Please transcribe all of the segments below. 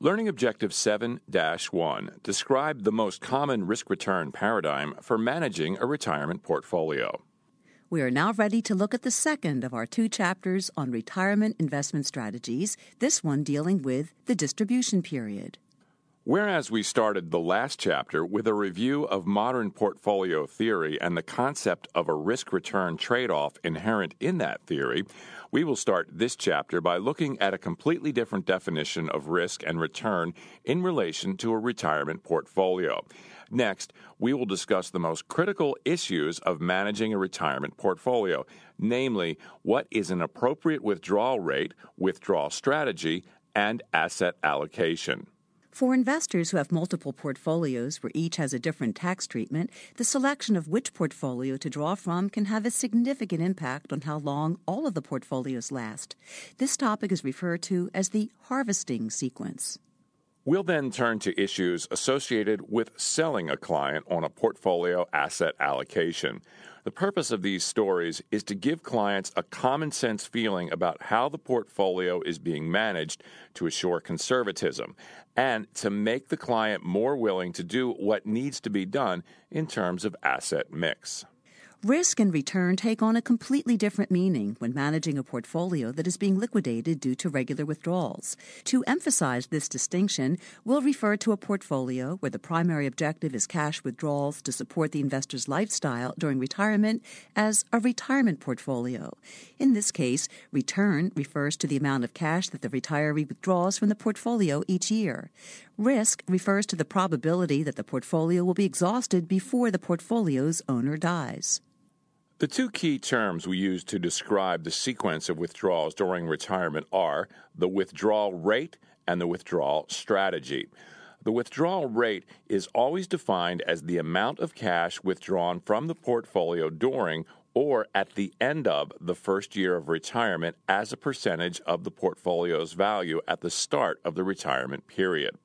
Learning Objective 7 1 Describe the most common risk return paradigm for managing a retirement portfolio. We are now ready to look at the second of our two chapters on retirement investment strategies, this one dealing with the distribution period. Whereas we started the last chapter with a review of modern portfolio theory and the concept of a risk return trade off inherent in that theory, we will start this chapter by looking at a completely different definition of risk and return in relation to a retirement portfolio. Next, we will discuss the most critical issues of managing a retirement portfolio, namely, what is an appropriate withdrawal rate, withdrawal strategy, and asset allocation. For investors who have multiple portfolios where each has a different tax treatment, the selection of which portfolio to draw from can have a significant impact on how long all of the portfolios last. This topic is referred to as the harvesting sequence. We'll then turn to issues associated with selling a client on a portfolio asset allocation. The purpose of these stories is to give clients a common sense feeling about how the portfolio is being managed to assure conservatism and to make the client more willing to do what needs to be done in terms of asset mix. Risk and return take on a completely different meaning when managing a portfolio that is being liquidated due to regular withdrawals. To emphasize this distinction, we'll refer to a portfolio where the primary objective is cash withdrawals to support the investor's lifestyle during retirement as a retirement portfolio. In this case, return refers to the amount of cash that the retiree withdraws from the portfolio each year. Risk refers to the probability that the portfolio will be exhausted before the portfolio's owner dies. The two key terms we use to describe the sequence of withdrawals during retirement are the withdrawal rate and the withdrawal strategy. The withdrawal rate is always defined as the amount of cash withdrawn from the portfolio during or at the end of the first year of retirement as a percentage of the portfolio's value at the start of the retirement period.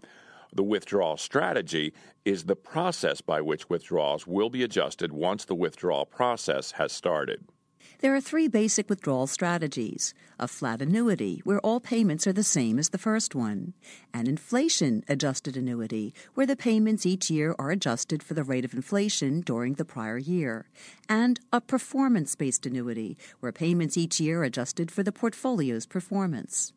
The withdrawal strategy is the process by which withdrawals will be adjusted once the withdrawal process has started. There are three basic withdrawal strategies a flat annuity, where all payments are the same as the first one, an inflation adjusted annuity, where the payments each year are adjusted for the rate of inflation during the prior year, and a performance based annuity, where payments each year are adjusted for the portfolio's performance.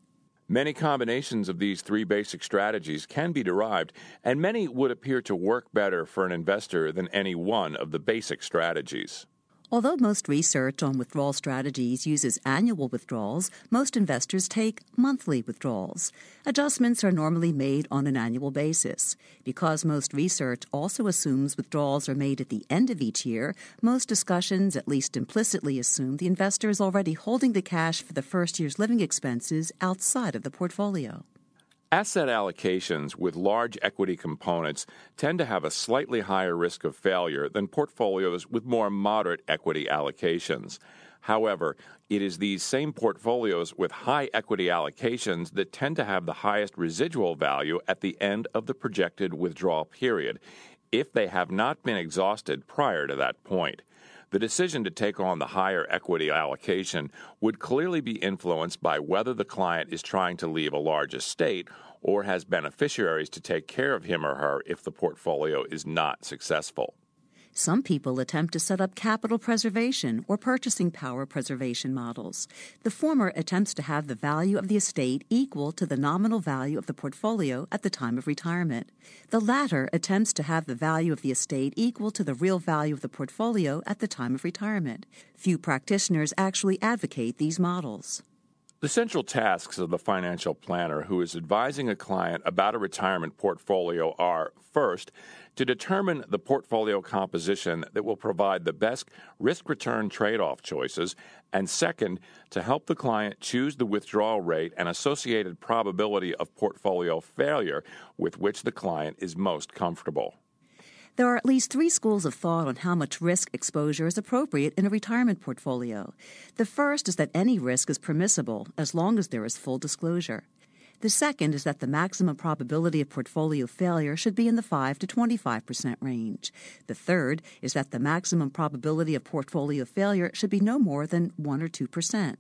Many combinations of these three basic strategies can be derived, and many would appear to work better for an investor than any one of the basic strategies. Although most research on withdrawal strategies uses annual withdrawals, most investors take monthly withdrawals. Adjustments are normally made on an annual basis. Because most research also assumes withdrawals are made at the end of each year, most discussions at least implicitly assume the investor is already holding the cash for the first year's living expenses outside of the portfolio. Asset allocations with large equity components tend to have a slightly higher risk of failure than portfolios with more moderate equity allocations. However, it is these same portfolios with high equity allocations that tend to have the highest residual value at the end of the projected withdrawal period, if they have not been exhausted prior to that point. The decision to take on the higher equity allocation would clearly be influenced by whether the client is trying to leave a large estate or has beneficiaries to take care of him or her if the portfolio is not successful. Some people attempt to set up capital preservation or purchasing power preservation models. The former attempts to have the value of the estate equal to the nominal value of the portfolio at the time of retirement. The latter attempts to have the value of the estate equal to the real value of the portfolio at the time of retirement. Few practitioners actually advocate these models. The central tasks of the financial planner who is advising a client about a retirement portfolio are first, to determine the portfolio composition that will provide the best risk return trade off choices, and second, to help the client choose the withdrawal rate and associated probability of portfolio failure with which the client is most comfortable. There are at least three schools of thought on how much risk exposure is appropriate in a retirement portfolio. The first is that any risk is permissible as long as there is full disclosure. The second is that the maximum probability of portfolio failure should be in the 5 to 25% range. The third is that the maximum probability of portfolio failure should be no more than 1 or 2%.